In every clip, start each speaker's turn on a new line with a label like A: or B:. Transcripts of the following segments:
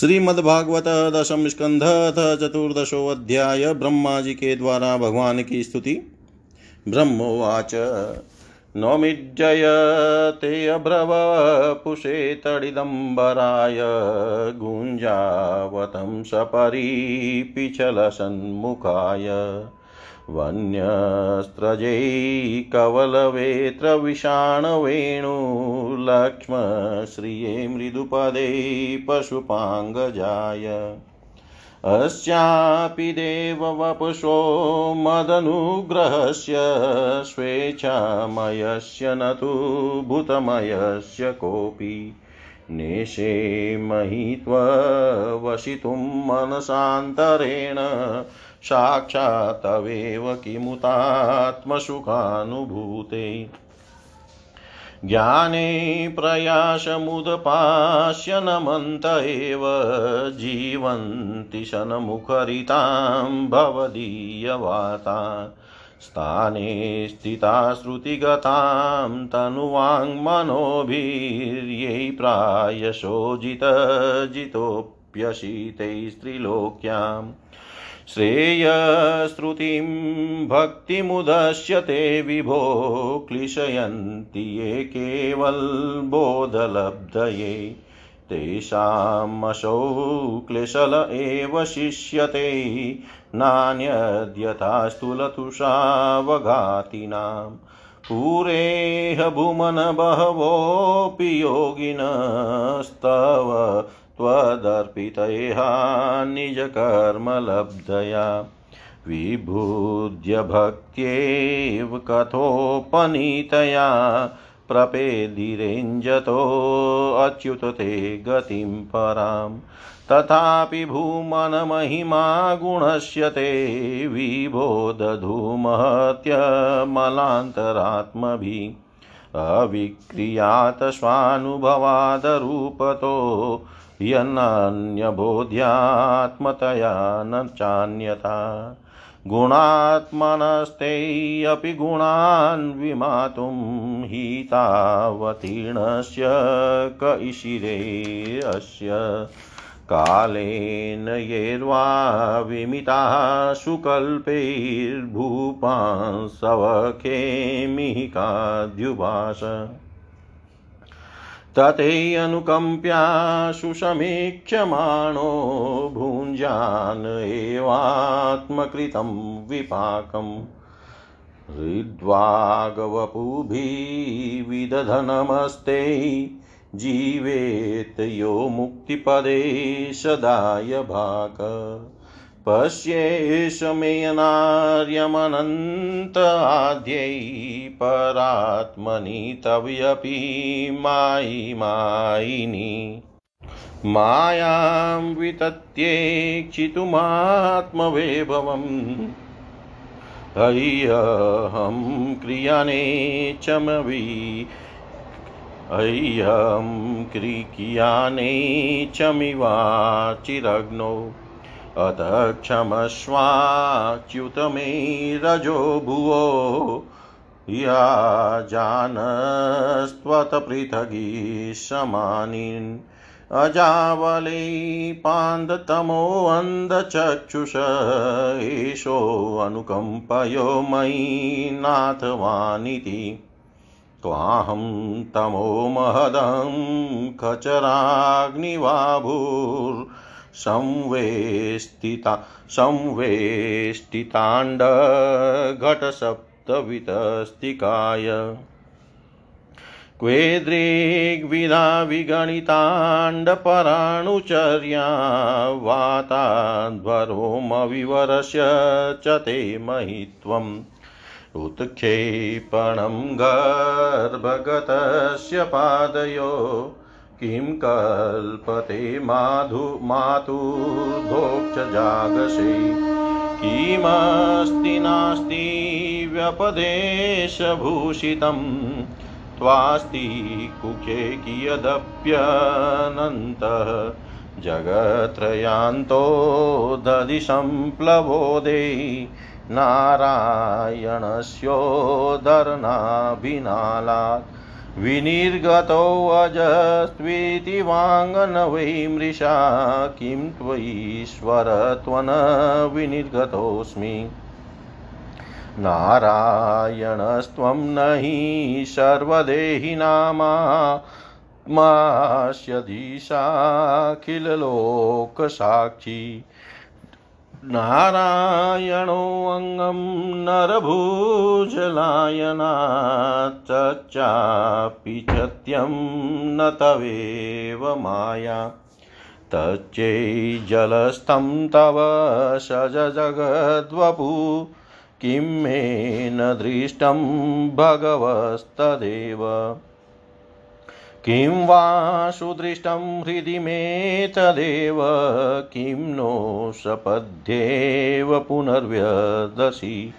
A: श्रीमद्भागवत दशम स्कंध अथ चतुर्दशो अध्याय ब्रह्मा जी के द्वारा भगवान की स्तुति। ब्रह्मोवाच नौमिज्जयते अब्रवपुषे तडिदम्बराय, गुञ्जावतं सपरिपिचलसन्मुखाय वन्यस्त्रजै कवलवेत्रविषाणवेणुलक्ष्मश्रिये मृदुपदे पशुपाङ्गजाय। अस्यापि देववपुषो मदनुग्रहस्य स्वेच्छामयस्य न तु भूतमयस्य कोऽपि। नेशे महित्ववसितुं मनसान्तरेण साक्षात् तवेव किमुतात्मसुखानुभूते। ज्ञाने प्रयासमुदपास्य नमन्त एव जीवन्ति शनमुखरितां भवदीयवाता। स्थाने स्थिता श्रुतिगतां तनुवाङ्मनोभिर्यै प्रायशो जितजितोऽप्यशितैस्त्रिलोक्याम् श्रेयश्रुतिं भक्तिमुदश्यते विभो क्लिशयन्ति ये केवलबोधलब्धये तेषामशौ क्लेशल एव शिष्यते नान्यद्यथा स्थूलतुषावघातिनां पूरेह भुमन बहवोऽपि योगिनस्तव त्वदर्पितया निजकर्मलब्धया विबुध्य भक्त्येव कथोपनीतया प्रपेदिरेञ्जतोऽच्युत ते गतिं परां। तथापि भूमनमहिमा गुणस्य ते विबोधधूमहत्यमलान्तरात्मभिः अविक्रियात् स्वानुभवादरूपतो यन्नान्यबोध्यात्मतया न चान्यथा गुणात्मनस्ते अपि गुणान् विमातुं हितावतीर्णस्य क इशिरेऽस्य कालेन येर्वा विमिताः सुकल्पैर्भूपांसवखेमिकाद्युभाष तथेऽनुकम्प्याशु समीक्ष्यमाणो भुञ्जान एवात्मकृतं विपाकम्। हृद्वागवपुभिविदधनमस्ते जीवेत् यो मुक्तिपदे सदाय भाक आद्यै परात्मनि तव्यपि मायि मायिनि। मायां वितत्येक्षितुमात्मवैभवम् अय्यहं क्रियाणे चमवि। अय्यं क्रिकियाने चमिवाचिरग्नौ अत क्षमस्वाच्युत मे रजो भुवो या जानस्त्वत्पृथगी अजावले पान्दतमोऽन्धचक्षुष एषोऽनुकम्पयो मयि नाथवानिति। त्वाहं तमो महदं खचराग्निवाभूर्। संवेष्टिता संवेष्टिताण्डघटसप्तवितस्तिकाय। क्वेदृग्विधा विगणिताण्डपराणुचर्या वाताध्वरोमविवरस्य च ते महित्वम्। उत्क्षेपणं गर्भगतस्य पादयो किं कल्पते माधु मातुर्धोक्षजागसे किमस्ति नास्ति व्यपदेशभूषितं? त्वास्ति कुखे कियदप्यनन्तः? जगत्रयान्तो ददिशं प्लवोदे नारायणस्योदरनाभिनालात् विनिर्गतोऽजस्त्विति वाङ्न वै मृषा। किं त्वयीश्वर त्वन विनिर्गतोऽस्मि? नारायणस्त्वं न हि सर्वदेहिनामा मास्यधीशाखिलोकसाक्षी नारायणोऽङ्गं नरभूजलायनाच्चापि चत्यं न तवेव माया। तच्चैजलस्थं तव सज जगद्वपु किं मे न दृष्टं भगवस्तदेव। किं वा सुदृष्टं हृदि मे तदेव, किं नो सपद्येव पुनर्व्यदसि।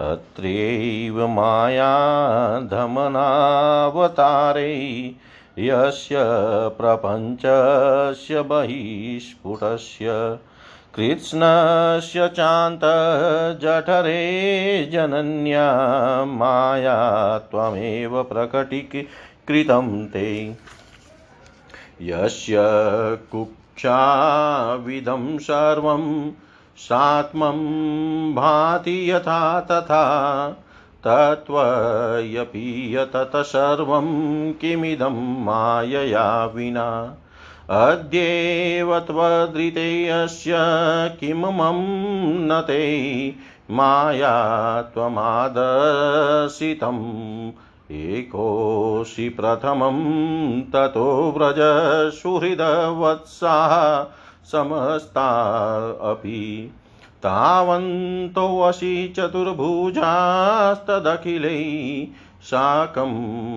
A: अत्रैव मायाधमनावतारै यस्य प्रपञ्चस्य बहिस्फुटस्य कृत्स्नस्य चान्तजठरे जनन्या माया त्वमेव प्रकटिक कृतं ते। यस्य कुक्षाविदं सर्वं सात्मं भाति यथा तथा, तत्त्वयपि यतत सर्वं किमिदं मायया विना। अद्येव त्वदृते अस्य किं मम न ते, माया त्वमादर्शितम् एकोऽसि प्रथमं ततो व्रज सुहृदवत्साः समस्ता अपि तावन्तोऽसि चतुर्भुजास्तदखिलै साकं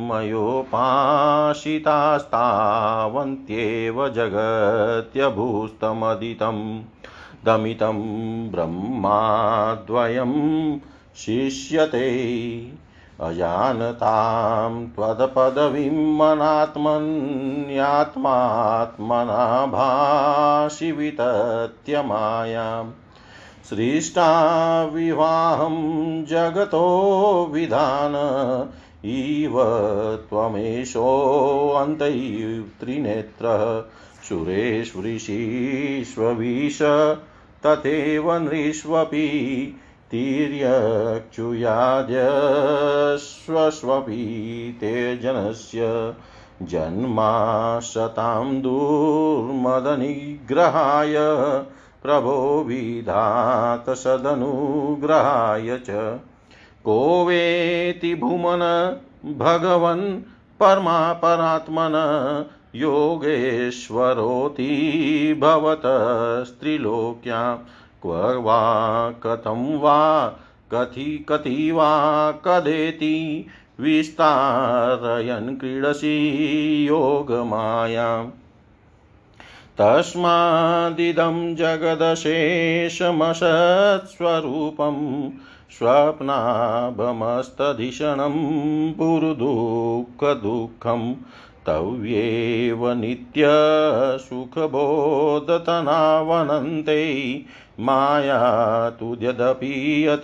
A: मयोपाशितास्तावन्त्येव जगत्यभूस्तमदितं दमितं ब्रह्माद्वयं शिष्यते अजानतां त्वदपदवीं मनात्मन्यात्मात्मना भाषि वितत्य मायाम् सृष्टा विवाहं जगतो विधान इव त्वमेषोऽन्तैत्रिनेत्रः सुरेष्वृषीष्वविश तथैव नृष्वपि तिर्यक्षुयाजस्वस्वपि ते जनस्य जन्मा शतां दुर्मदनिग्रहाय प्रभो विधात सदनुग्रहाय च। को वेति भुमन भगवन् परमापरात्मन योगेश्वरोति भवतस्त्रिलोक्याम् क्व वा कथं वा, कथि कति वा कदेति विस्तारयन् क्रीडसि योगमायाम्। तस्मादिदं जगदशेषमसत्स्वरूपं स्वप्नाभमस्तधिषणं पुरुदुःखदुःखं तव्येव नित्यसुखबोधतनावनन्ते। माया तुद्यदपि यत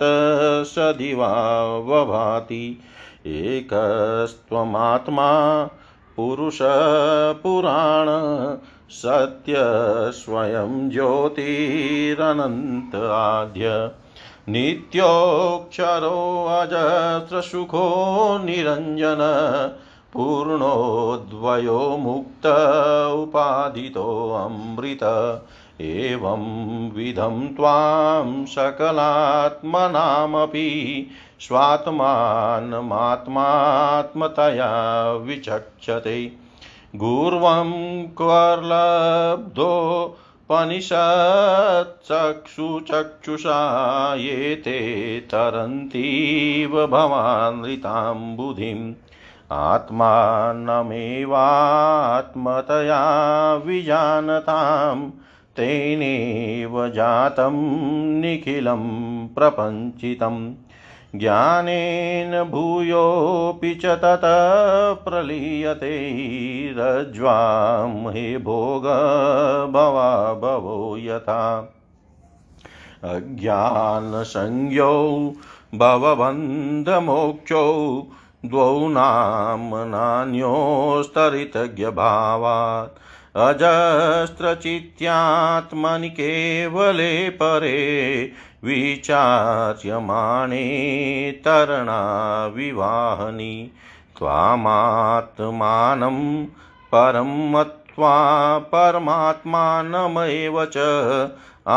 A: सदिवा वभाति। एकस्त्वमात्मा पुरुषपुराण सत्य स्वयं ज्योतिरनन्त आद्य। नित्योऽक्षरोऽजस्रसुखो निरञ्जन। पूर्णोद्वयो मुक्त उपादितोऽमृत एवं विधं त्वां सकलात्मनामपि स्वात्मानमात्मात्मतया विचक्षते। गुर्वं क्वर्लब्धोपनिषत्चक्षुचक्षुषा ये ते तरन्तीव भवानृतां बुधिम् आत्मानमेवात्मतया विजानतां, तेनैव जातं निखिलं प्रपञ्चितं। ज्ञानेन भूयोऽपि च ततः प्रलीयते रज्ज्वां हे भोग भवा यथा। अज्ञानसंज्ञौ भवबन्धमोक्षौ द्वौ नाम्नान्योस्तरितज्ञभावात् अजस्त्रचित्यात्मनि केवले परे विचार्यमाणे तरणाविवाहनि त्वामात्मानं परं मत्वा परमात्मानमेव च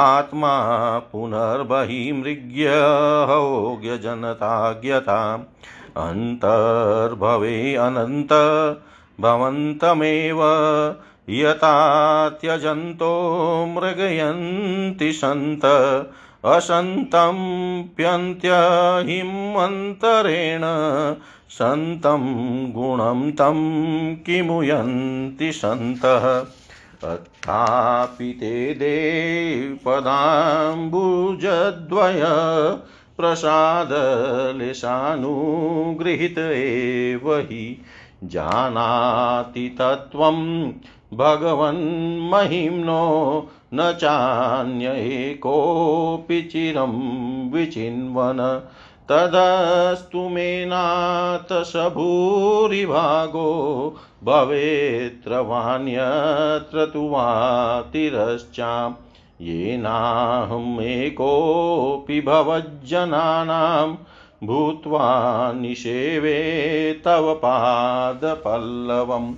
A: आत्मा पुनर्बहिमृग्य होग्यजनताज्ञताम् अन्तर्भवे अनन्त भवन्तमेव यथा त्यजन्तो मृगयन्ति सन्त असन्तं प्यन्त्यहिमन्तरेण सन्तं गुणं तं किमुयन्ति सन्तः तथापि ते देवपदाम्बुजद्वय प्रसादलिशानुगृहीत एव हि जानाति तत्त्वं भगवन्महिम्नो न चान्य एकोऽपि चिरं विचिन्वन। तदस्तु मे नाथ स भूरिभागो भवेत्रवान्यत्र तु वा येनाहम् एकोऽपि भवज्जनानां भूत्वा निषेवे तव पादपल्लवम्।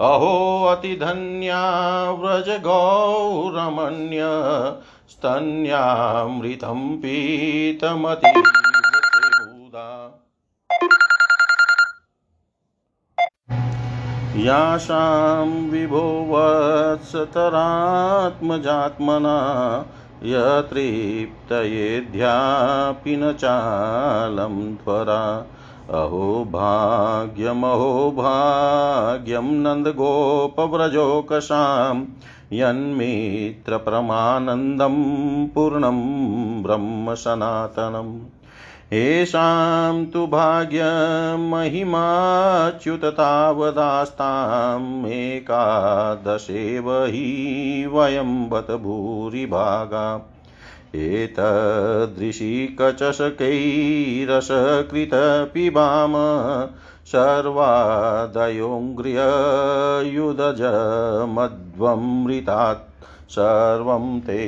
A: अहो अतिधन्या व्रजगौरमण्य स्तन्यामृतं पीतमति। यासां विभो वत्सतरात्मजात्मना यतृप्तयेध्यापि न चालं त्वरा। अहो भाग्यमहो भाग्यं नन्दगोपव्रजोकसां यन्मित्रप्रमानन्दं पूर्णं ब्रह्म सनातनम्। येषां तु भाग्यमहिमाच्युत तावदास्ताम् एकादशेव हि वयं बत भूरिभागा एतदृशिकचषकैरसकृतपिबाम सर्वादयोङ्घ्रिययुधजमध्वमृतात् सर्वं ते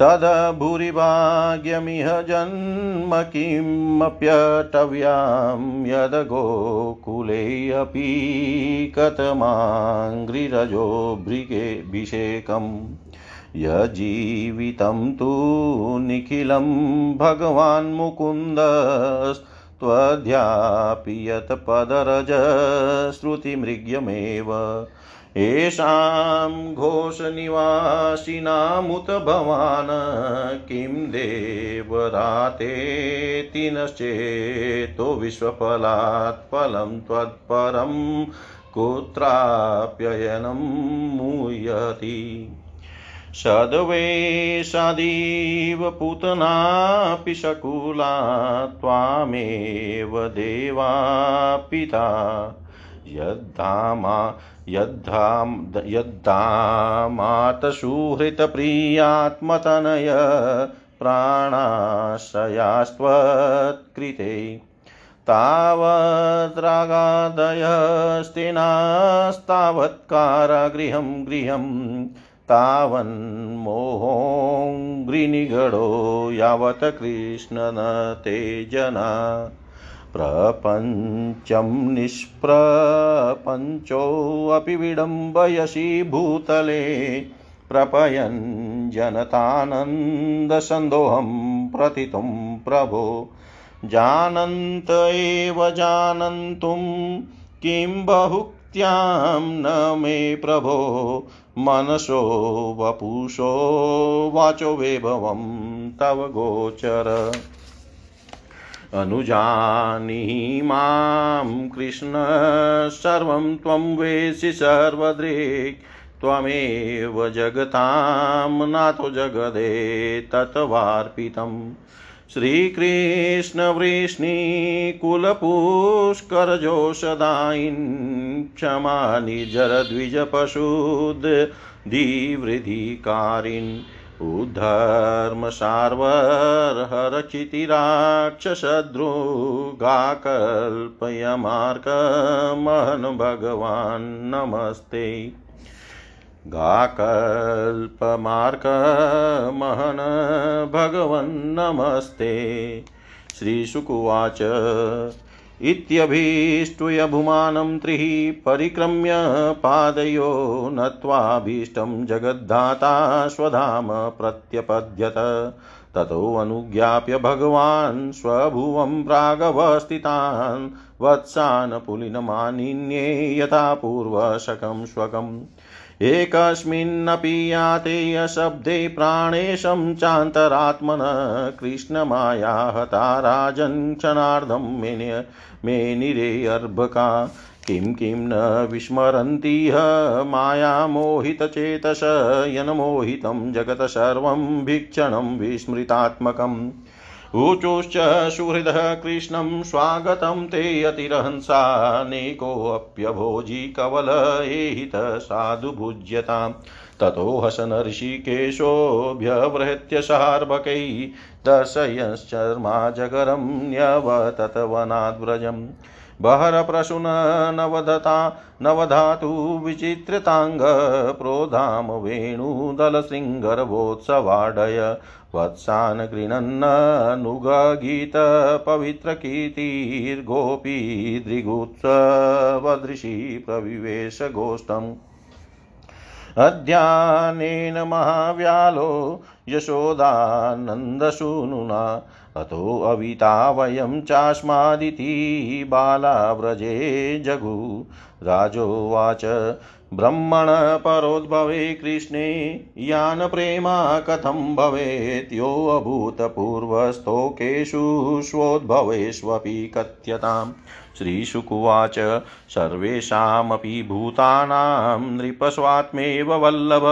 A: तदभूरिभाग्यमिह जन्म किमप्यटव्यां यदगोकुलेऽपि कथमाङ्घ्रिरजो भृगेऽभिषेकम् यजीवितं तु निखिलं भगवान् मुकुन्दस्त्वध्यापि यत्पदरजश्रुतिमृग्यमेव येषां घोषनिवासिनामुत भवान्, किं देवरातेति नश्चेतो विश्वफलात् फलं त्वत्परं कुत्राप्ययनं मुह्यति। सद्वेषादीव पूतनापि शकुला, त्वामेव देवा पिता। यद्धामा यद्धामातसुहृतप्रियात्मतनय प्राणाशयास्त्वत्कृते तावद्रागादयस्तेनास्तावत्कारागृहं गृहं तावन्मोहोङ्घ्रिनिगडो यावत् कृष्ण न ते जना प्रपञ्चं निष्प्रपञ्चोऽपि विडम्बयसि भूतले प्रपयन् जनतानन्दसन्दोहं प्रतितुं प्रभो। जानन्त एव जानन्तुं किं बहुक्त्यां न मे प्रभो। मनसो वपुषो वाचो वैभवं तव गोचर। अनुजानी माँ कृष्ण सर्वं त्वं वेसि सर्वदृक् त्वमेव जगतां नाथो जगदे तत्वार्पितम् श्रीकृष्णवृष्णिकुलपुष्करजोषदायिन् क्षमा निर्जरद्विजपशुद्धिवृधिकारिन् उद्धर्मसार्वहरचितिराक्षसद्रुगाकल्पयमार्कमहन् भगवान् नमस्ते। गाकल्पमार्कमहन् भगवन्नमस्ते श्रीशुकुवाच इत्यभीष्टुय भुमानं त्रिः परिक्रम्य पादयो नत्वाभीष्टं जगद्धाता स्वधाम प्रत्यपद्यत। ततोऽनुज्ञाप्य भगवान् स्वभुवं प्रागवस्थितान् वत्सान् पुलिनमानिन्ये यथा पूर्वशकं स्वकम्। एकस्मिन्नपि याते अशब्दे प्राणेशं चान्तरात्मन कृष्णमाया हता राजन् क्षणार्धं मेन्य मेनिरे अर्भका। किं किं न विस्मरन्तीह मायामोहितचेतस यन्मोहितं जगत् सर्वं भीक्षणं विस्मृतात्मकम्। ऊचुश्च सुहृदः कृष्णं स्वागतं ते अतिरहंसानेकोऽप्यभोजी कवल एहित साधुभुज्यताम् ततो हसन ऋषिकेशोऽभ्यवृहत्य सार्भकै दर्शयश्चर्मा जगरं न्यवततवनाद्व्रजम् बहरप्रसून नवधता नवधातु विचित्रताङ्ग प्रोधाम वेणुदलशृङ्गरवोत्सवाडय वत्सान् दृगुत्सवदृशी प्रविवेशगोष्ठम् अध्यानेन महाव्यालो यशोदानन्दसूनुना। अतो अविता वयं चास्मादिति बाला व्रजे जगु। राजोवाच, ब्रह्मण परोद्भवे कृष्णे यान प्रेमा कथं भवेत्? योऽभूतपूर्वस्थोकेषु स्वोद्भवेष्वपि कथ्यताम्। श्रीशुकुवाच। सर्वेषामपि भूतानां नृपस्वात्मेव वल्लभ,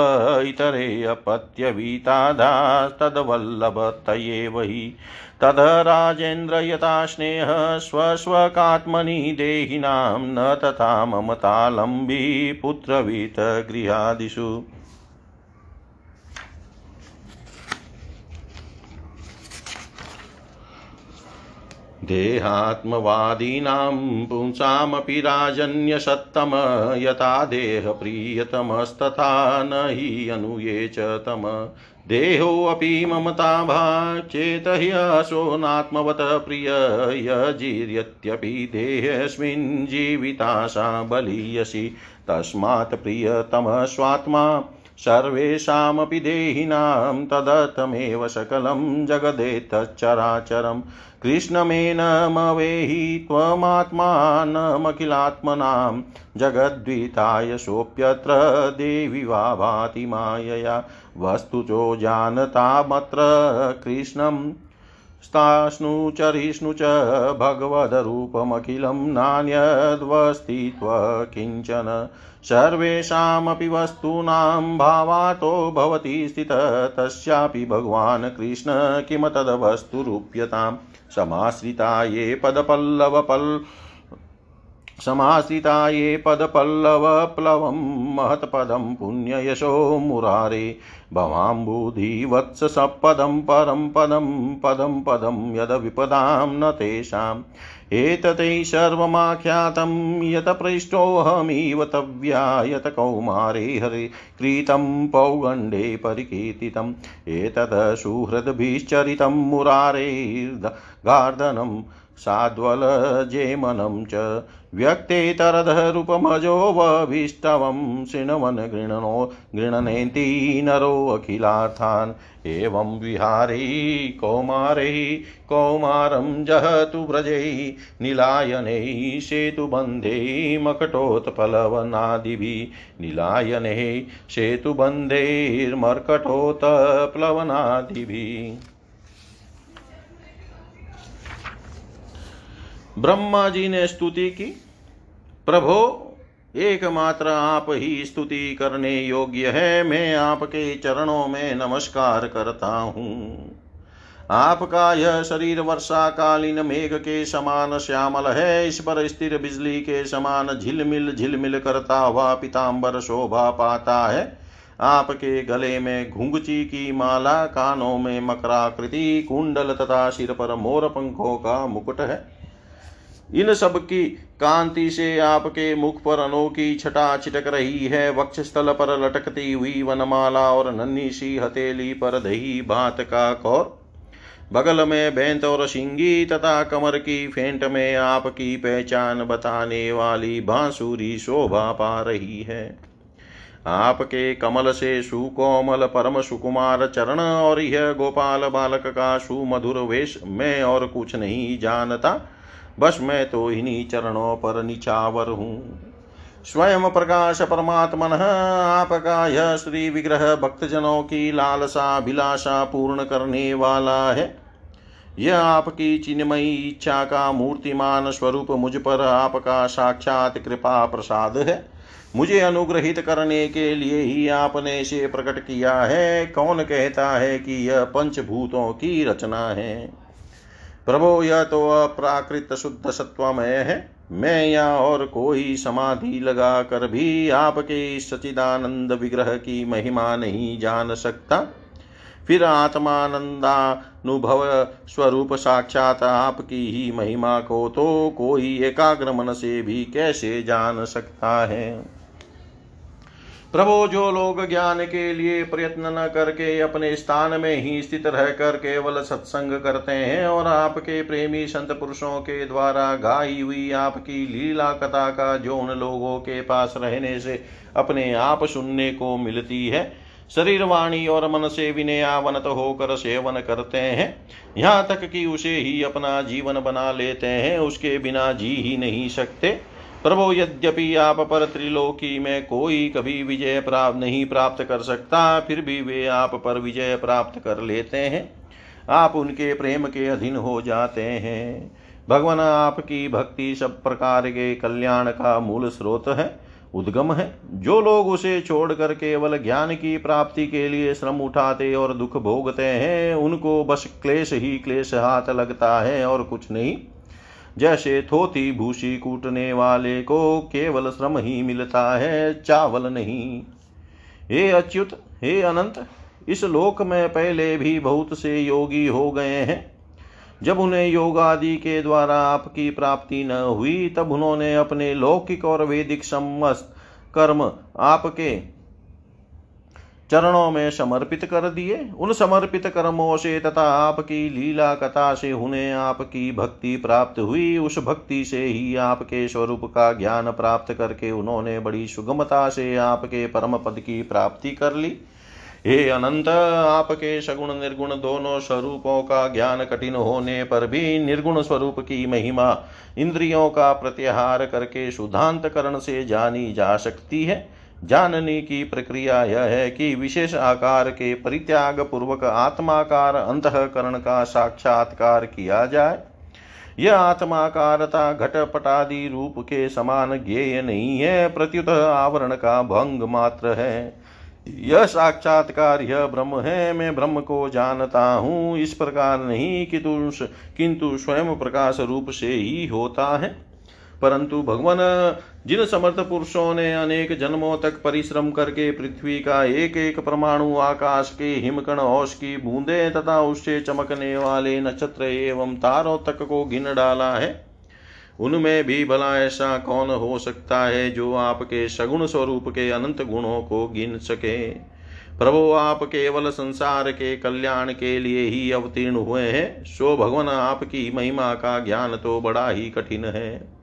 A: इतरे अपत्यवीतादास्तद्वल्लभ तयेव हि। तद राजेन्द्र यथा स्नेह, स्वस्वकात्मनि देहिनां न तथा ममतालम्बी पुत्रवीत देहात्मवादीनां पुंसामपि राजन्यसत्तम, यथा देहप्रियतमस्तथा न हि अनुये च तम। देहोऽपि ममताभा चेत ह्यसो नात्मवत प्रिय, यजीर्यत्यपि देहेऽस्मिन् जीविताशा बलीयसि। तस्मात् प्रियतमस्वात्मा सर्वेषामपि देहिनां तदर्थमेव सकलं जगदेतच्चराचरम् कृष्णमेनमवेहि त्वमात्मानमखिलात्मनां। जगद्विताय सोऽप्यत्र देवि वा भाति मायया। वस्तुचो जानतामत्र कृष्णं स्तास्नु चरिष्णु च भगवदरूपमखिलं नान्यद्वस्तित्व किंचन सर्वेषामपि वस्तूनां भावातो भवति स्थितः, तस्यापि भगवान् कृष्ण किम तद्वस्तुरूप्यताम् समाश्रिता ये पदपल्लवपल् समाश्रिता ये पदपल्लवप्लवं महत्पदं पुण्ययशो मुरारे भवाम्बुधिवत्सपदं परं पदं पदं पदं यद्विपदां न तेषाम् एतते सर्वमाख्यातं यत पृष्टोऽहमिव तव्या कौमारे हरि क्रीतं पौगण्डे परिकीर्तितम्। एतत् सुहृद्भिश्चरितं मुरारेर्गार्दनं साद्वलजेमनं च व्यक्तेतरधरूपमजोऽवभीष्टवं शृण्वन् गृणनो गृणनेति नरोऽखिलार्थान् एवं विहारै कौमारै कौमारं जहतु व्रजै निलायनै सेतुबन्धे मकटोत्प्लवनादिभिः निलायने सेतुबन्धेर्मर्कटोत्प्लवनादिभिः। ब्रह्मा जी ने स्तुति की। प्रभो, एकमात्र आप ही स्तुति करने योग्य है। मैं आपके चरणों में नमस्कार करता हूँ। आपका यह शरीर वर्षा कालीन मेघ के समान श्यामल है। इस पर स्थिर बिजली के समान झिलमिल झिलमिल करता हुआ पिताम्बर शोभा पाता है। आपके गले में घुंगची की माला, कानों में मकराकृति, कुंडल तथा सिर पर मोर पंखों का मुकुट है। इन सब की कांति से आपके मुख पर अनोखी छटा छिटक रही है। वक्ष स्थल पर लटकती हुई वनमाला और नन्ही सी हथेली पर दही, भात का कौर बगल में बैंत और सिंगी तथा कमर की फेंट में आपकी पहचान बताने वाली बांसुरी शोभा पा रही है। आपके कमल से सुकोमल परम सुकुमार चरण और यह गोपाल बालक का सुमधुर वेश मैं और कुछ नहीं जानता। बस मैं तो इन्हीं चरणों पर निचावर हूँ स्वयं प्रकाश परमात्मन आपका यह श्री विग्रह भक्तजनों की लालसा अभिलाषा पूर्ण करने वाला है। यह आपकी चिन्मयी इच्छा का मूर्तिमान स्वरूप मुझ पर आपका साक्षात कृपा प्रसाद है। मुझे अनुग्रहित करने के लिए ही आपने इसे प्रकट किया है। कौन कहता है कि यह पंचभूतों की रचना है? प्रभो यह तो अप्राकृत शुद्ध सत्वमय है। मैं या और कोई समाधि लगा कर भी आपके सचिदानंद विग्रह की महिमा नहीं जान सकता। फिर आत्मानंदानुभव स्वरूप साक्षात आपकी ही महिमा को तो कोई एकाग्र मन से भी कैसे जान सकता है? प्रभु, जो लोग ज्ञान के लिए प्रयत्न न करके अपने स्थान में ही स्थित रहकर केवल सत्संग करते हैं और आपके प्रेमी संत पुरुषों के द्वारा गाई हुई आपकी लीला कथा का जो उन लोगों के पास रहने से अपने आप सुनने को मिलती है, शरीर, वाणी और मन से विनयावनत होकर सेवन करते हैं। यहाँ तक कि उसे ही अपना जीवन बना लेते हैं, उसके बिना जी ही नहीं सकते। प्रभु यद्यपि आप पर त्रिलोकी में कोई कभी विजय प्राप्त नहीं प्राप्त कर सकता, फिर भी वे आप पर विजय प्राप्त कर लेते हैं। आप उनके प्रेम के अधीन हो जाते हैं। भगवान, आपकी भक्ति सब प्रकार के कल्याण का मूल स्रोत है, उद्गम है। जो लोग उसे छोड़कर केवल ज्ञान की प्राप्ति के लिए श्रम उठाते और दुख भोगते हैं, उनको बस क्लेश ही क्लेश हाथ लगता है और कुछ नहीं। जैसे थोती भूसी कूटने वाले को केवल श्रम ही मिलता है, चावल नहीं। हे अच्युत, हे अनंत, इस लोक में पहले भी बहुत से योगी हो गए हैं। जब उन्हें योग आदि के द्वारा आपकी प्राप्ति न हुई, तब उन्होंने अपने लौकिक और वैदिक समस्त कर्म आपके चरणों में समर्पित कर दिए। उन समर्पित कर्मों से तथा आपकी लीला कथा से उन्हें आपकी भक्ति प्राप्त हुई। उस भक्ति से ही आपके स्वरूप का ज्ञान प्राप्त करके उन्होंने बड़ी सुगमता से आपके परम पद की प्राप्ति कर ली। हे अनंत, आपके सगुण निर्गुण दोनों स्वरूपों का ज्ञान कठिन होने पर भी निर्गुण स्वरूप की महिमा इंद्रियों का प्रत्याहार करके शुद्धांत करण से जानी जा सकती है। जानने की प्रक्रिया यह है कि विशेष आकार के परित्याग पूर्वक आत्माकार अंतकरण का साक्षात्कार किया जाए। यह आत्माकारता घटपटादि रूप के समान ज्ञेय नहीं है, प्रत्युत आवरण का भंग मात्र है। यह साक्षात्कार यह ब्रह्म है, मैं ब्रह्म को जानता हूँ, इस प्रकार नहीं कि किंतु स्वयं प्रकाश रूप से ही होता है। परंतु भगवान जिन समर्थ पुरुषों ने अनेक जन्मों तक परिश्रम करके पृथ्वी का एक एक परमाणु आकाश के हिमकण औष की बूंदे तथा उससे चमकने वाले नक्षत्र एवं तारों तक को गिन डाला है, उनमें भी भला ऐसा कौन हो सकता है जो आपके सगुण स्वरूप के अनंत गुणों को गिन सके? प्रभु, आप केवल संसार के कल्याण के लिए ही अवतीर्ण हुए हैं, सो भगवान आपकी महिमा का ज्ञान तो बड़ा ही कठिन है।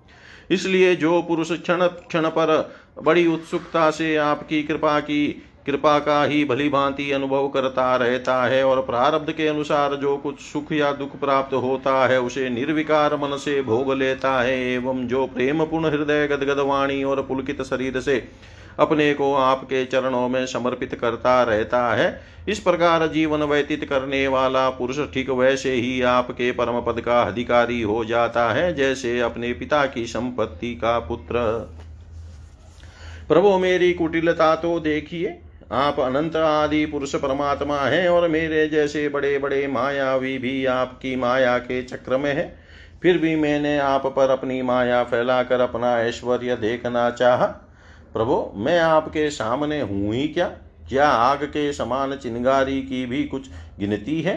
A: इसलिए जो पुरुष क्षण क्षण पर बड़ी उत्सुकता से आपकी कृपा की, कृपा का ही भली भांति अनुभव करता रहता है और प्रारब्ध के अनुसार जो कुछ सुख या दुख प्राप्त होता है, उसे निर्विकार मन से भोग लेता है एवं जो प्रेम पूर्ण हृदय गदगद वाणी और पुलकित शरीर से अपने को आपके चरणों में समर्पित करता रहता है। इस प्रकार जीवन व्यतीत करने वाला पुरुष ठीक वैसे ही आपके परम पद का अधिकारी हो जाता है, जैसे अपने पिता की संपत्ति का पुत्र। प्रभु मेरी कुटिलता तो देखिए, आप अनंत आदि पुरुष परमात्मा हैं और मेरे जैसे बड़े बड़े मायावी भी आपकी माया के चक्र में है। फिर भी मैंने आप पर अपनी माया फैलाकर अपना ऐश्वर्य देखना चाहा। प्रभु, मैं आपके सामने हूँ ही क्या? क्या आग के समान चिनगारी की भी कुछ गिनती है?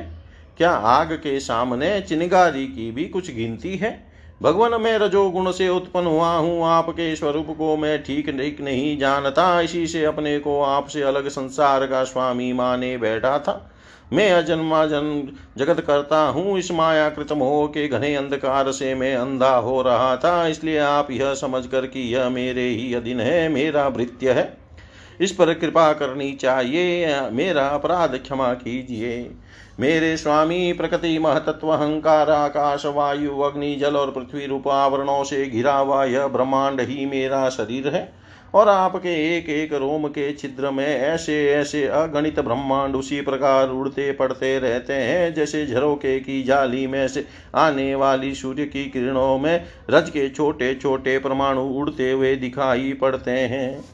A: क्या आग के सामने चिनगारी की भी कुछ गिनती है? भगवान, मैं रजोगुण से उत्पन्न हुआ हूँ, आपके स्वरूप को मैं ठीक ठीक नहीं जानता, इसी से अपने को आपसे अलग संसार का स्वामी माने बैठा था। मैं अजन्मा जन्म जगत करता हूँ, इस मायाकृत मोह के घने अंधकार से मैं अंधा हो रहा था, इसलिए आप यह समझ कर कि यह मेरे ही अधीन है, मेरा भृत्य है। इस पर कृपा करनी चाहिए, मेरा अपराध क्षमा कीजिए। मेरे स्वामी, प्रकृति, महतत्व, अहंकार, आकाश, वायु, अग्नि, जल और पृथ्वी रूप आवरणों से घिरा हुआ यह ब्रह्मांड ही मेरा शरीर है। और आपके एक एक रोम के छिद्र में ऐसे ऐसे अगणित ब्रह्मांड उसी प्रकार उड़ते पड़ते रहते हैं, जैसे झरोके की जाली में से आने वाली सूर्य की किरणों में रज के छोटे छोटे परमाणु उड़ते हुए दिखाई पड़ते हैं।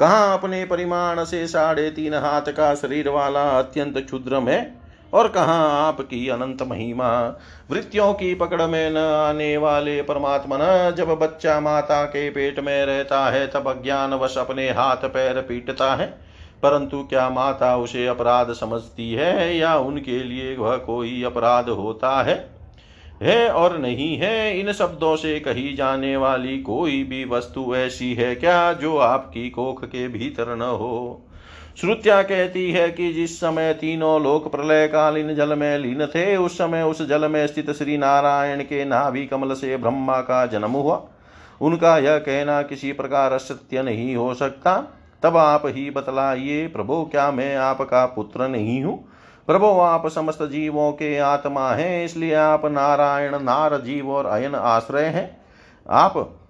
A: कहाँ अपने परिमाण से साढ़े तीन हाथ का शरीर वाला अत्यंत क्षुद्र में और कहाँ आपकी अनंत महिमा? वृत्तियों की पकड़ में न आने वाले परमात्मा न। जब बच्चा माता के पेट में रहता है, तब अज्ञान वश अपने हाथ पैर पीटता है। परंतु क्या माता उसे अपराध समझती है, या उनके लिए वह कोई अपराध होता है? है और नहीं है, इन शब्दों से कही जाने वाली कोई भी वस्तु ऐसी है क्या, जो आपकी कोख के भीतर न हो? श्रुत्या कहती है कि जिस समय तीनों लोक प्रलय कालीन जल में लीन थे, उस समय उस जल में स्थित श्री नारायण के नाभि कमल से ब्रह्मा का जन्म हुआ। उनका यह कहना किसी प्रकार असत्य नहीं हो सकता। तब आप ही बतलाइए, प्रभु, क्या मैं आपका पुत्र नहीं हूँ? प्रभु, आप समस्त जीवों के आत्मा हैं, इसलिए आप नारायण नार जीव और अयन आश्रय हैं। आप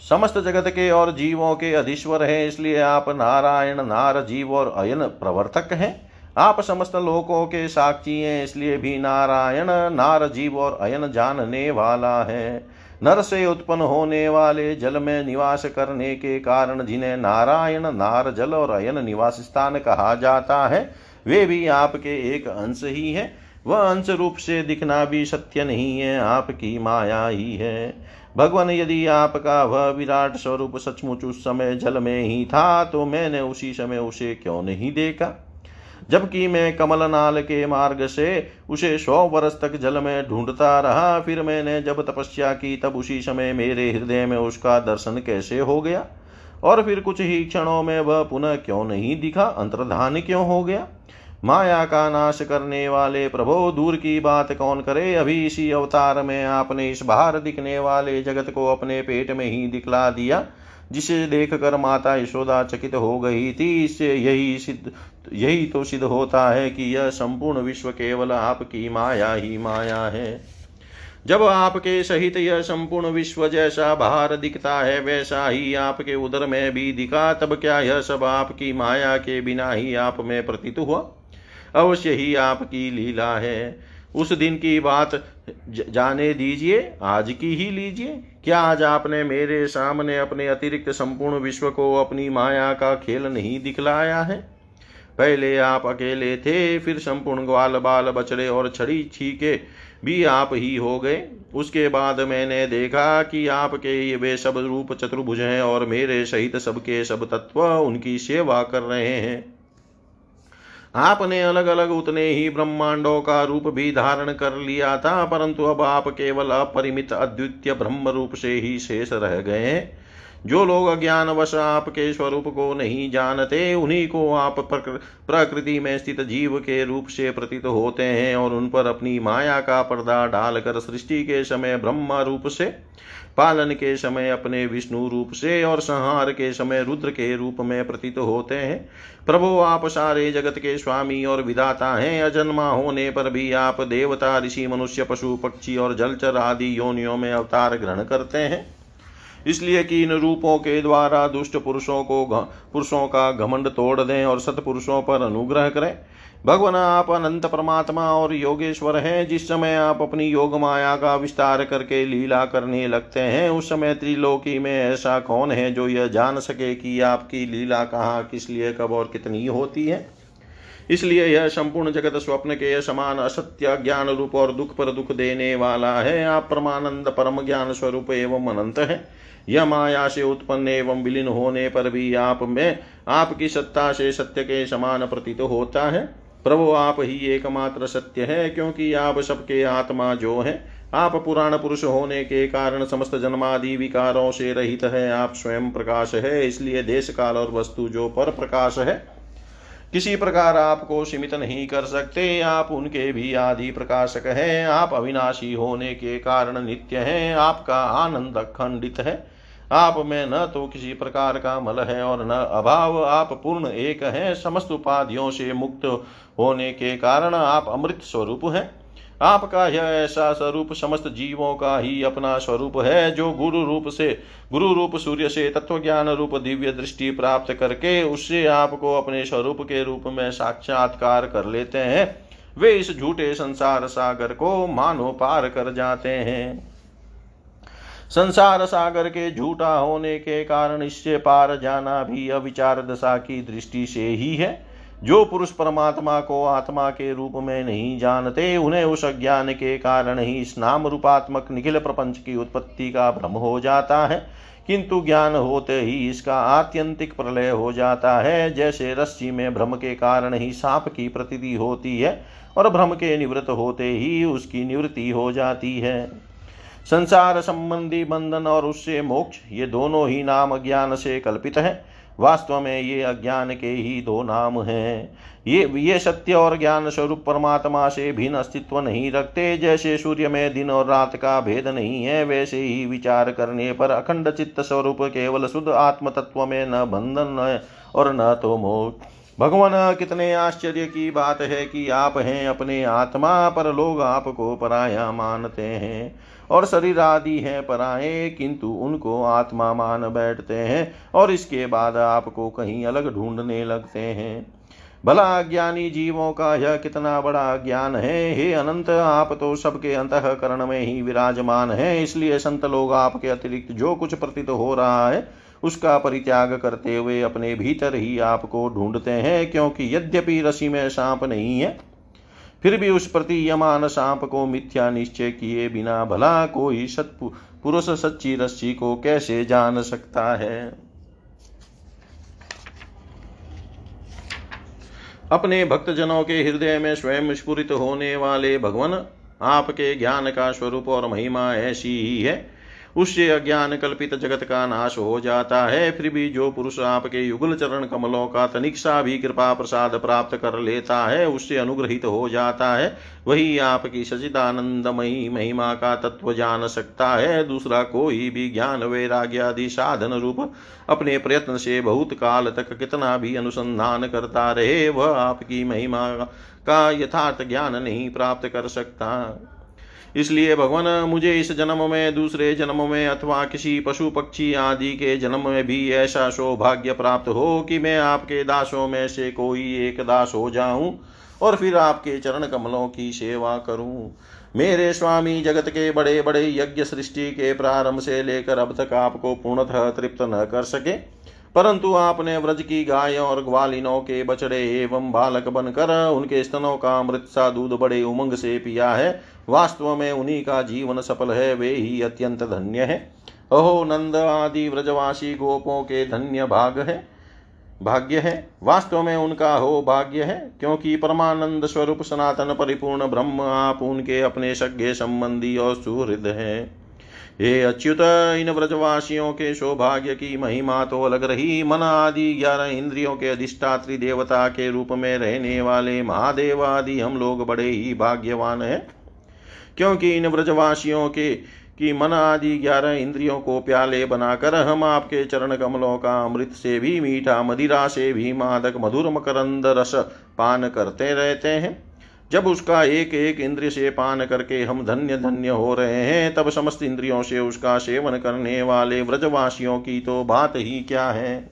A: समस्त जगत के और जीवों के अधीश्वर हैं, इसलिए आप नारायण नार जीव और अयन प्रवर्तक हैं। आप समस्त लोकों के साक्षी हैं, इसलिए भी नारायण नार जीव और अयन जानने वाला है। नर से उत्पन्न होने वाले जल में निवास करने के कारण जिन्हें नारायण नार जल और अयन निवास स्थान कहा जाता है, वे भी आपके एक अंश ही है। वह अंश रूप से दिखना भी सत्य नहीं है, आपकी माया ही है। भगवान, यदि आपका वह विराट स्वरूप सचमुच उस समय जल में ही था तो मैंने उसी समय उसे क्यों नहीं देखा? जबकि मैं कमल नाल के मार्ग से उसे सौ वर्ष तक जल में ढूंढता रहा, फिर मैंने जब तपस्या की, तब उसी समय मेरे हृदय में उसका दर्शन कैसे हो गया? और फिर कुछ ही क्षणों में वह पुनः क्यों नहीं दिखा? अंतर्धान क्यों हो गया? माया का नाश करने वाले प्रभो, दूर की बात कौन करे? अभी इसी अवतार में आपने इस बाहर दिखने वाले जगत को अपने पेट में ही दिखला दिया, जिसे देख कर माता यशोदा चकित हो गई थी। इससे यही सिद्ध, यही तो सिद्ध होता है कि यह संपूर्ण विश्व केवल आपकी माया ही माया है। जब आपके सहित यह संपूर्ण विश्व जैसा बाहर दिखता है, वैसा ही आपके उदर में भी दिखा, तब क्या यह सब आपकी माया के बिना ही आप में प्रतीत हुआ? अवश्य ही आपकी लीला है। उस दिन की बात जाने दीजिए, आज की ही लीजिए। क्या आज आपने मेरे सामने अपने अतिरिक्त संपूर्ण विश्व को अपनी माया का खेल नहीं दिखलाया है? पहले आप अकेले थे, फिर संपूर्ण ग्वाल बाल बछड़े और छड़ी छीके भी आप ही हो गए। उसके बाद मैंने देखा कि आपके ये वे सब रूप चतुर्भुज हैं और मेरे सहित सबके सब तत्व उनकी सेवा कर रहे हैं। आपने अलग अलग उतने ही ब्रह्मांडों का रूप भी धारण कर लिया था, परंतु अब आप केवल अपरिमित अद्वितीय ब्रह्म रूप से ही शेष रह गए जो लोग अज्ञानवश आपके स्वरूप को नहीं जानते, उन्हीं को आप प्रकृति में स्थित जीव के रूप से प्रतीत होते हैं और उन पर अपनी माया का पर्दा डालकर सृष्टि के समय ब्रह्म रूप से पालन के समय अपने विष्णु रूप से और संहार के समय रुद्र के रूप में प्रतीत होते हैं। प्रभु, आप सारे जगत के स्वामी और विधाता हैं। अजन्मा होने पर भी आप देवता, ऋषि, मनुष्य, पशु, पक्षी और जलचर आदि योनियों में अवतार ग्रहण करते हैं। इसलिए कि इन रूपों के द्वारा दुष्ट पुरुषों को पुरुषों का घमंड तोड़ दें और सतपुरुषों पर अनुग्रह करें। भगवान, आप अनंत परमात्मा और योगेश्वर हैं। जिस समय आप अपनी योग माया का विस्तार करके लीला करने लगते हैं, उस समय त्रिलोकी में ऐसा कौन है जो यह जान सके कि आपकी लीला कहाँ, किस लिए, कब और कितनी होती है? इसलिए यह संपूर्ण जगत स्वप्न के समान असत्य ज्ञान रूप और दुख पर दुख देने वाला है। आप परमानंद, परम ज्ञान स्वरूप एवं अनंत है। यह माया से उत्पन्न एवं विलीन होने पर भी आप में, आपकी सत्ता से सत्य के समान प्रतीत होता है। प्रभु आप ही एकमात्र सत्य है, क्योंकि आप सबके आत्मा जो है, आप पुराण पुरुष होने के कारण समस्त जन्मादि विकारों से रहित है, आप स्वयं प्रकाश है, इसलिए देश काल और वस्तु जो पर प्रकाश है, किसी प्रकार आपको सीमित नहीं कर सकते, आप उनके भी आदि प्रकाशक हैं, आप अविनाशी होने के कारण नित्य हैं, आपका आनंद खंडित है। आप में न तो किसी प्रकार का मल है और न अभाव, आप पूर्ण एक हैं, समस्त उपाधियों से मुक्त होने के कारण आप अमृत स्वरूप हैं। आपका यह ऐसा स्वरूप समस्त जीवों का ही अपना स्वरूप है, जो गुरु रूप से, गुरु रूप सूर्य से तत्व ज्ञान रूप दिव्य दृष्टि प्राप्त करके उससे आपको अपने स्वरूप के रूप में साक्षात्कार कर लेते हैं। वे इस झूठे संसार सागर को मानो पार कर जाते हैं। संसार सागर के झूठा होने के कारण इससे पार जाना भी अविचार दशा की दृष्टि से ही है। जो पुरुष परमात्मा को आत्मा के रूप में नहीं जानते, उन्हें उस अज्ञान के कारण ही इस नाम रूपात्मक निखिल प्रपंच की उत्पत्ति का भ्रम हो जाता है। किंतु ज्ञान होते ही इसका आत्यंतिक प्रलय हो जाता है। जैसे रस्सी में भ्रम के कारण ही सांप की प्रतीति होती है और भ्रम के निवृत्त होते ही उसकी निवृत्ति हो जाती है। संसार संबंधी बंधन और उससे मोक्ष, ये दोनों ही नाम ज्ञान से कल्पित है। वास्तव में ये अज्ञान के ही दो नाम हैं। ये ये सत्य और ज्ञान स्वरूप परमात्मा से भिन्न अस्तित्व नहीं रखते। जैसे सूर्य में दिन और रात का भेद नहीं है, वैसे ही विचार करने पर अखंड चित्त स्वरूप केवल शुद्ध आत्म तत्व में न बंधन और न तो मोक्ष। भगवान, कितने आश्चर्य की बात है कि आप हैं अपने आत्मा पर, लोग आपको पराया मानते हैं। और शरीर आदि है पराए, किंतु उनको आत्मा मान बैठते हैं और इसके बाद आपको कहीं अलग ढूँढने लगते हैं। भला अज्ञानी जीवों का यह कितना बड़ा ज्ञान है? हे अनंत, आप तो सबके अंतकरण में ही विराजमान है, इसलिए संत लोग आपके अतिरिक्त जो कुछ प्रतीत हो रहा है, उसका परित्याग करते हुए अपने भीतर ही आपको ढूंढते हैं, क्योंकि यद्यपि रसी में सांप नहीं है। फिर भी उस प्रति यमान सांप को मिथ्या निश्चय किए बिना भला कोई पुरुष सच्ची रस्सी को कैसे जान सकता है? अपने भक्तजनों के हृदय में स्वयं स्फुरित होने वाले भगवान, आपके ज्ञान का स्वरूप और महिमा ऐसी ही है। उससे अज्ञान कल्पित जगत का नाश हो जाता है। फिर भी जो पुरुष आपके युगल चरण कमलों का तनिक्षा भी कृपा प्रसाद प्राप्त कर लेता है, उससे अनुग्रहित हो जाता है। वही आपकी सचिदानंदमयी महिमा का तत्व जान सकता है। दूसरा कोई भी ज्ञान, वैराग्य आदि साधन रूप अपने प्रयत्न से बहुत काल तक कितना भी अनुसंधान करता रहे, वह आपकी महिमा का यथार्थ ज्ञान नहीं प्राप्त कर सकता। इसलिए भगवान, मुझे इस जन्म में, दूसरे जन्म में, अथवा किसी पशु पक्षी आदि के जन्म में भी ऐसा सौभाग्य प्राप्त हो कि मैं आपके दासों में से कोई एक दास हो जाऊँ और फिर आपके चरण कमलों की सेवा करूँ। मेरे स्वामी जगत के बड़े बड़े यज्ञ सृष्टि के प्रारंभ से लेकर अब तक आपको पूर्णतः तृप्त न कर सके। परंतु आपने व्रज की गाय और ग्वालिनों के बछड़े एवं बालक बनकर उनके स्तनों का अमृत सा दूध बड़े उमंग से पिया है। वास्तव में उन्हीं का जीवन सफल है, वे ही अत्यंत धन्य है। अहो नंद आदि व्रजवासी गोपों के धन्य भाग है। भाग्य है। वास्तव में उनका हो भाग्य है, क्योंकि परमानंद स्वरूप सनातन परिपूर्ण ब्रह्म आप उनके अपने सज्ञ संबंधी और सुहृद है। हे अच्युत, इन व्रजवासियों के सौभाग्य की महिमा तो अलग रही। मन आदि ग्यारह इंद्रियों के अधिष्ठात्री देवता के रूप में रहने वाले महादेव आदि हम लोग बड़े ही भाग्यवान हैं। क्योंकि इन व्रजवासियों के, कि मन आदि ग्यारह इंद्रियों को प्याले बनाकर हम आपके चरण कमलों का अमृत से भी, मीठा मदिरा से भी, मादक मधुर मकरंद रस पान करते रहते हैं। जब उसका एक एक इंद्रिय से पान करके हम धन्य धन्य हो रहे हैं, तब समस्त इंद्रियों से उसका सेवन करने वाले व्रजवासियों की तो बात ही क्या है?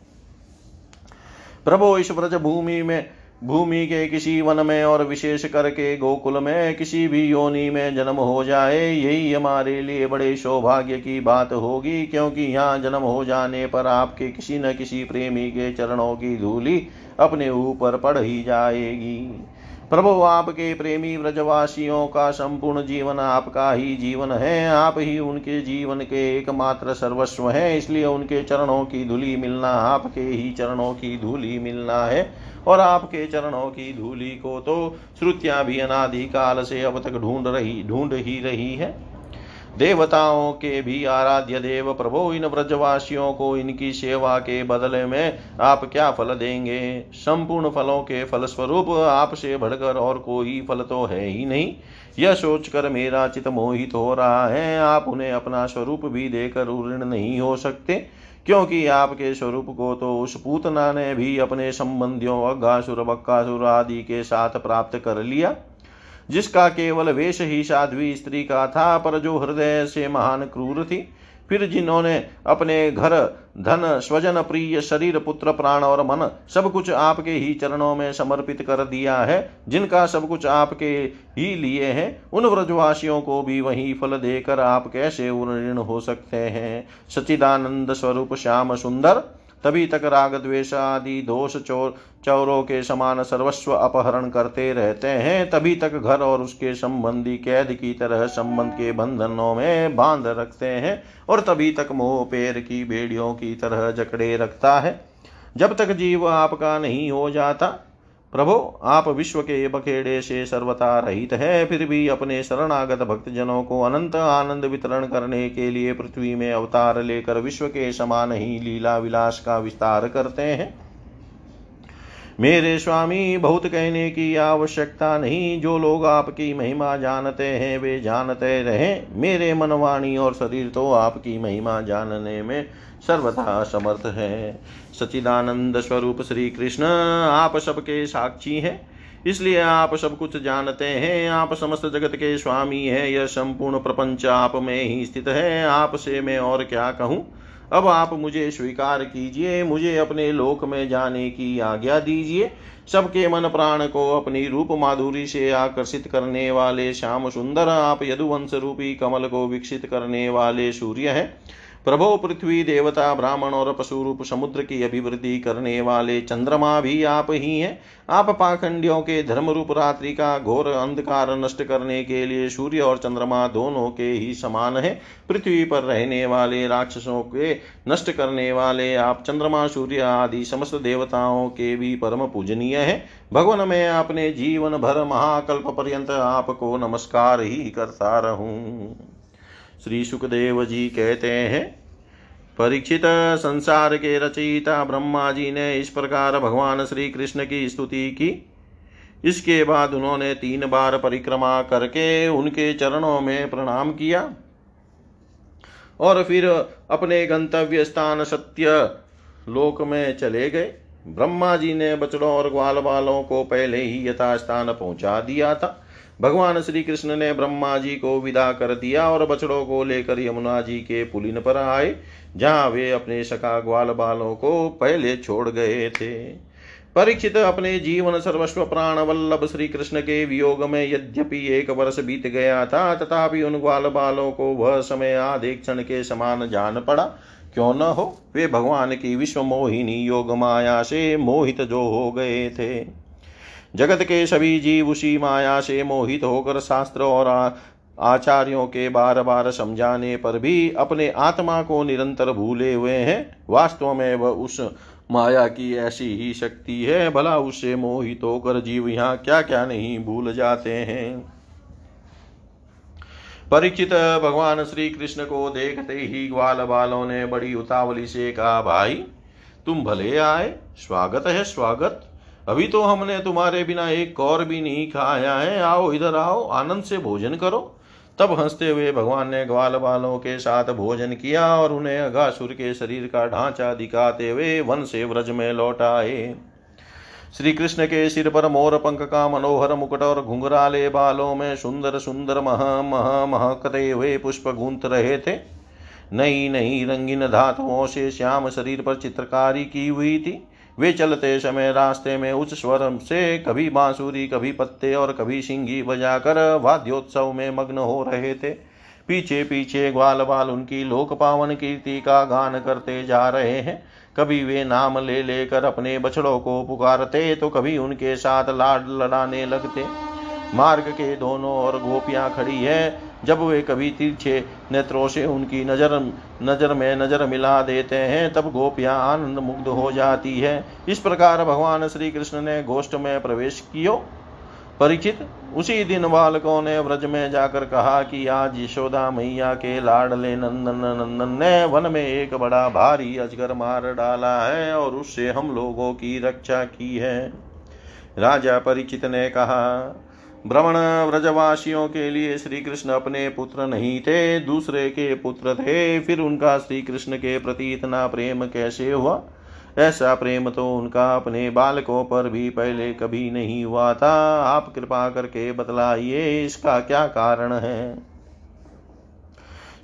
A: प्रभु, इस व्रज भूमि में, भूमि के किसी वन में और विशेष करके गोकुल में किसी भी योनि में जन्म हो जाए, यही हमारे लिए बड़े सौभाग्य की बात होगी, क्योंकि यहाँ जन्म हो जाने पर आपके किसी न किसी प्रेमी के चरणों की धूली अपने ऊपर पड़ ही जाएगी। प्रभु आपके प्रेमी व्रजवासियों का संपूर्ण जीवन आपका ही जीवन है। आप ही उनके जीवन के एकमात्र सर्वस्व हैं, इसलिए उनके चरणों की धूली मिलना, आपके ही चरणों की धूली मिलना है। और आपके चरणों की धूली को तो श्रुतियाँ भी अनादिकाल से अब तक ढूंढ रही, ढूंढ ही रही है। देवताओं के भी आराध्य देव प्रभो, इन व्रजवासियों को इनकी सेवा के बदले में आप क्या फल देंगे? संपूर्ण फलों के फलस्वरूप आपसे बढ़कर और कोई फल तो है ही नहीं। यह सोचकर मेरा चित मोहित हो रहा है। आप उन्हें अपना स्वरूप भी देकर ऋण नहीं हो सकते, क्योंकि आपके स्वरूप को तो उस पूतना ने भी अपने संबंधियों अगासुर बक्कासुर आदि के साथ प्राप्त कर लिया। जिसका केवल वेश ही साध्वी स्त्री का था, पर जो हृदय से महान क्रूर थी, फिर जिन्होंने अपने घर, धन, स्वजन, प्रिय, शरीर, पुत्र, प्राण और मन सब कुछ आपके ही चरणों में समर्पित कर दिया है, जिनका सब कुछ आपके ही लिए हैं, उन व्रजवासियों को भी वही फल देकर आप कैसे ऋण हो सकते हैं? सचिदानंद स्वरूप श्याम सुंदर तभी तक राग द्वेष आदि दोष चोर चौरों के समान सर्वस्व अपहरण करते रहते हैं। तभी तक घर और उसके संबंधी कैद की तरह संबंध के बंधनों में बाँध रखते हैं और तभी तक मोह पैर की बेड़ियों की तरह जकड़े रखता है। जब तक जीव आपका नहीं हो जाता प्रभो, आप विश्व के बखेड़े से सर्वथा रहित है, फिर भी अपने शरणागत भक्तजनों को अनंत आनंद वितरण करने के लिए पृथ्वी में अवतार लेकर विश्व के समान ही लीला विलास का विस्तार करते हैं। मेरे स्वामी, बहुत कहने की आवश्यकता नहीं, जो लोग आपकी महिमा जानते हैं, वे जानते रहे। मेरे मनवाणी और शरीर तो आपकी महिमा जानने में सर्वथा समर्थ है। सचिदानंद स्वरूप श्री कृष्ण आप सबके साक्षी हैं। इसलिए आप सब कुछ जानते हैं। आप समस्त जगत के स्वामी हैं। यह संपूर्ण प्रपंच आप में ही स्थित है। आपसे मैं और क्या कहूँ? अब आप मुझे स्वीकार कीजिए। मुझे अपने लोक में जाने की आज्ञा दीजिए। सबके मन प्राण को अपनी रूप माधुरी से आकर्षित करने वाले श्याम सुंदर, आप यदुवंश रूपी कमल को विकसित करने वाले सूर्य हैं। प्रभो पृथ्वी देवता, ब्राह्मण और पशु रूप समुद्र की अभिवृद्धि करने वाले चंद्रमा भी आप ही हैं। आप पाखंडियों के धर्म रूप रात्रि का घोर अंधकार नष्ट करने के लिए सूर्य और चंद्रमा दोनों के ही समान है। पृथ्वी पर रहने वाले राक्षसों के नष्ट करने वाले आप चंद्रमा, सूर्य आदि समस्त देवताओं के भी परम पूजनीय है। भगवान, मैं अपने जीवन भर महाकल्प पर्यंत आपको नमस्कार ही करता रहूँ। श्री सुखदेव जी कहते हैं परीक्षित संसार के रचयिता ब्रह्मा जी ने इस प्रकार भगवान श्री कृष्ण की स्तुति की। इसके बाद उन्होंने तीन बार परिक्रमा करके उनके चरणों में प्रणाम किया और फिर अपने गंतव्य स्थान सत्य लोक में चले गए। ब्रह्मा जी ने बचड़ों और ग्वाल वालों को पहले ही यथास्थान पहुँचा दिया था। भगवान श्री कृष्ण ने ब्रह्मा जी को विदा कर दिया और बछड़ों को लेकर यमुना जी के पुलिन पर आए, जहाँ वे अपने सका ग्वाल बालों को पहले छोड़ गए थे। परीक्षित अपने जीवन सर्वस्व प्राण वल्लभ श्री कृष्ण के वियोग में यद्यपि एक वर्ष बीत गया था, तथापि उन ग्वाल बालों को वह समय आधे क्षण के समान जान पड़ा। क्यों न हो, वे भगवान की विश्व मोहिनी योग माया से मोहित जो हो गए थे। जगत के सभी जीव उसी माया से मोहित होकर शास्त्र और आचार्यों के बार बार समझाने पर भी अपने आत्मा को निरंतर भूले हुए हैं। वास्तव में वह उस माया की ऐसी ही शक्ति है। भला उससे मोहित होकर जीव यहाँ क्या क्या नहीं भूल जाते हैं। परिचित भगवान श्री कृष्ण को देखते ही ग्वाल बालों ने बड़ी उतावली से कहा, भाई, तुम भले आए, स्वागत है, स्वागत। अभी तो हमने तुम्हारे बिना एक कौर भी नहीं खाया है। आओ, इधर आओ, आनंद से भोजन करो। तब हँसते हुए भगवान ने ग्वाल बालों के साथ भोजन किया और उन्हें अगासुर के शरीर का ढांचा दिखाते हुए वन से व्रज में लौटाए श्री कृष्ण के सिर पर मोर पंख का मनोहर मुकुट और घुंघराले बालों में सुंदर सुंदर मह मह महकते हुए पुष्प गूंथ रहे थे। नई नई रंगीन धातुओं से श्याम शरीर पर चित्रकारी की हुई थी। वे चलते समय रास्ते में उच्च स्वर से कभी बांसुरी, कभी पत्ते और कभी सिंगी बजाकर वाद्योत्सव में मग्न हो रहे थे। पीछे पीछे ग्वाल बाल उनकी लोक पावन कीर्ति का गान करते जा रहे हैं। कभी वे नाम ले लेकर अपने बछड़ों को पुकारते तो कभी उनके साथ लाड लड़ाने लगते। मार्ग के दोनों और गोपियाँ खड़ी है। जब वे कभी तिरछे नेत्रों से उनकी नज़र नज़र में नज़र मिला देते हैं, तब गोपियाँ आनंद मुग्ध हो जाती है। इस प्रकार भगवान श्री कृष्ण ने गोष्ठ में प्रवेश कियो। परिचित, उसी दिन बालकों ने व्रज में जाकर कहा कि आज यशोदा मैया के लाडले नंदन नंदन ने वन में एक बड़ा भारी अजगर मार डाला है और उससे हम लोगों की रक्षा की है। राजा परिचित ने कहा भ्रमण व्रजवासियों के लिए श्री कृष्ण अपने पुत्र नहीं थे, दूसरे के पुत्र थे, फिर उनका श्री कृष्ण के प्रति इतना प्रेम कैसे हुआ? ऐसा प्रेम तो उनका अपने बालकों पर भी पहले कभी नहीं हुआ था। आप कृपा करके बतलाइए, इसका क्या कारण है?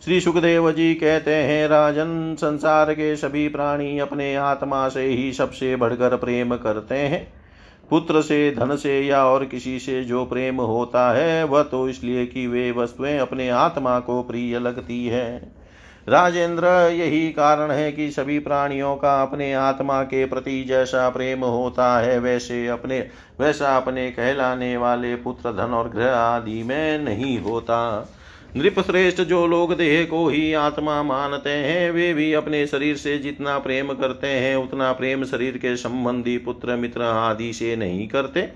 A: श्री सुखदेव जी कहते हैं, राजन, संसार के सभी प्राणी अपने आत्मा से ही सबसे बढ़कर प्रेम करते हैं। पुत्र से, धन से या और किसी से जो प्रेम होता है, वह तो इसलिए कि वे वस्तुएँ अपने आत्मा को प्रिय लगती है। राजेंद्र, यही कारण है कि सभी प्राणियों का अपने आत्मा के प्रति जैसा प्रेम होता है, वैसे अपने, वैसा अपने कहलाने वाले पुत्र धन और ग्रह आदि में नहीं होता। नृप श्रेष्ठ जो लोग देह को ही आत्मा मानते हैं, वे भी अपने शरीर से जितना प्रेम करते हैं, उतना प्रेम शरीर के संबंधी पुत्र मित्र आदि से नहीं करते।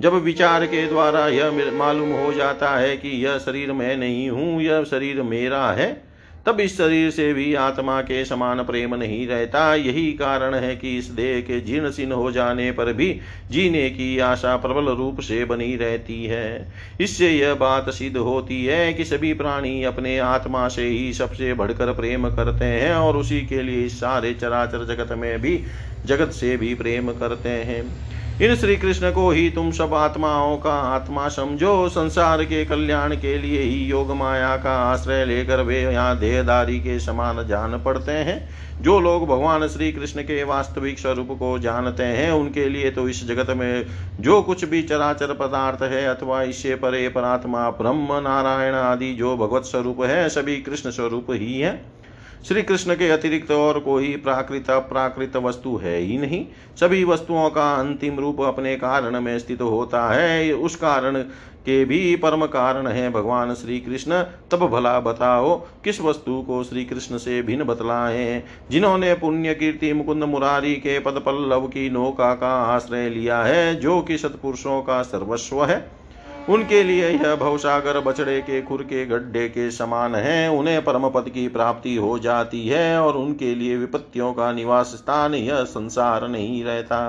A: जब विचार के द्वारा यह मालूम हो जाता है कि यह शरीर मैं नहीं हूँ, यह शरीर मेरा है तब इस शरीर से भी आत्मा के समान प्रेम नहीं रहता। यही कारण है कि इस देह के जीर्ण शीर्ण हो जाने पर भी जीने की आशा प्रबल रूप से बनी रहती है। इससे यह बात सिद्ध होती है कि सभी प्राणी अपने आत्मा से ही सबसे बढ़कर प्रेम करते हैं और उसी के लिए सारे चराचर जगत में भी, जगत से भी प्रेम करते हैं। इन श्री कृष्ण को ही तुम सब आत्माओं का आत्मा समझो, संसार के कल्याण के लिए ही योग माया का आश्रय लेकर वे यहाँ देहदारी के समान जान पड़ते हैं। जो लोग भगवान श्री कृष्ण के वास्तविक स्वरूप को जानते हैं, उनके लिए तो इस जगत में जो कुछ भी चराचर पदार्थ है अथवा इससे परे परात्मा, ब्रह्म, नारायण आदि जो भगवत स्वरूप है, सभी कृष्ण स्वरूप ही है। श्री कृष्ण के अतिरिक्त और कोई प्राकृत प्राकृत वस्तु है ही नहीं। सभी वस्तुओं का अंतिम रूप अपने कारण में स्थित होता है। उस कारण के भी परम कारण है। भगवान श्री कृष्ण तब भला बताओ, किस वस्तु को श्री कृष्ण से भिन्न बतलाए? जिन्होंने पुण्य कीर्ति मुकुंद मुरारी के पद पल्लव की नौका का आश्रय लिया है, जो कि सतपुरुषों का सर्वस्व है। उनके लिए यह भवसागर बछड़े के खुर के गड्ढे के समान है। उन्हें परम पद की प्राप्ति हो जाती है और उनके लिए विपत्तियों का निवास स्थान यह संसार नहीं रहता।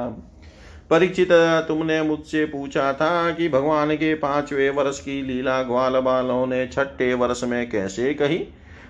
A: परीक्षित, तुमने मुझसे पूछा था कि भगवान के पाँचवें वर्ष की लीला ग्वाल बालों ने छठे वर्ष में कैसे कही?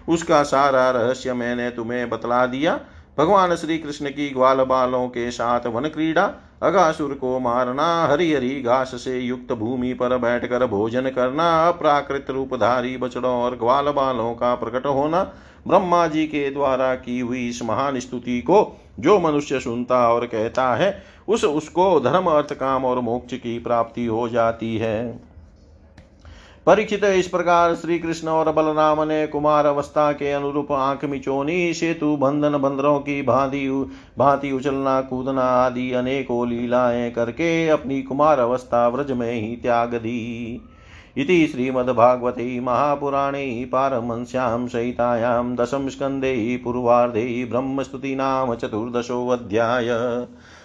A: उसका सारा रहस्य मैंने तुम्हें बतला दिया। भगवान श्री कृष्ण की ग्वाल बालों के साथ वन क्रीड़ा अगासुर को मारना हरी हरी घास से युक्त भूमि पर बैठकर भोजन करना अप्राकृत रूपधारी बछड़ों और ग्वाल बालों का प्रकट होना, ब्रह्मा जी के द्वारा की हुई इस महान स्तुति को जो मनुष्य सुनता और कहता है, उस उसको धर्म, अर्थ, काम और मोक्ष की प्राप्ति हो जाती है। परीक्षित इस प्रकार श्री कृष्ण और बलराम ने कुमार अवस्था के अनुरूप आँख मिचोनी, सेतु बंधन बंदरों की भांति भांति उछलना, कूदना आदि अनेकों लीलाएँ करके अपनी कुमार अवस्था व्रज में ही त्याग दी। इति श्रीमद्भागवते महापुराणे पारमंस्यां सहितायां दशम स्कन्धे पूर्वार्धे ब्रह्मस्तुतीनां चतुर्दशोऽध्याय।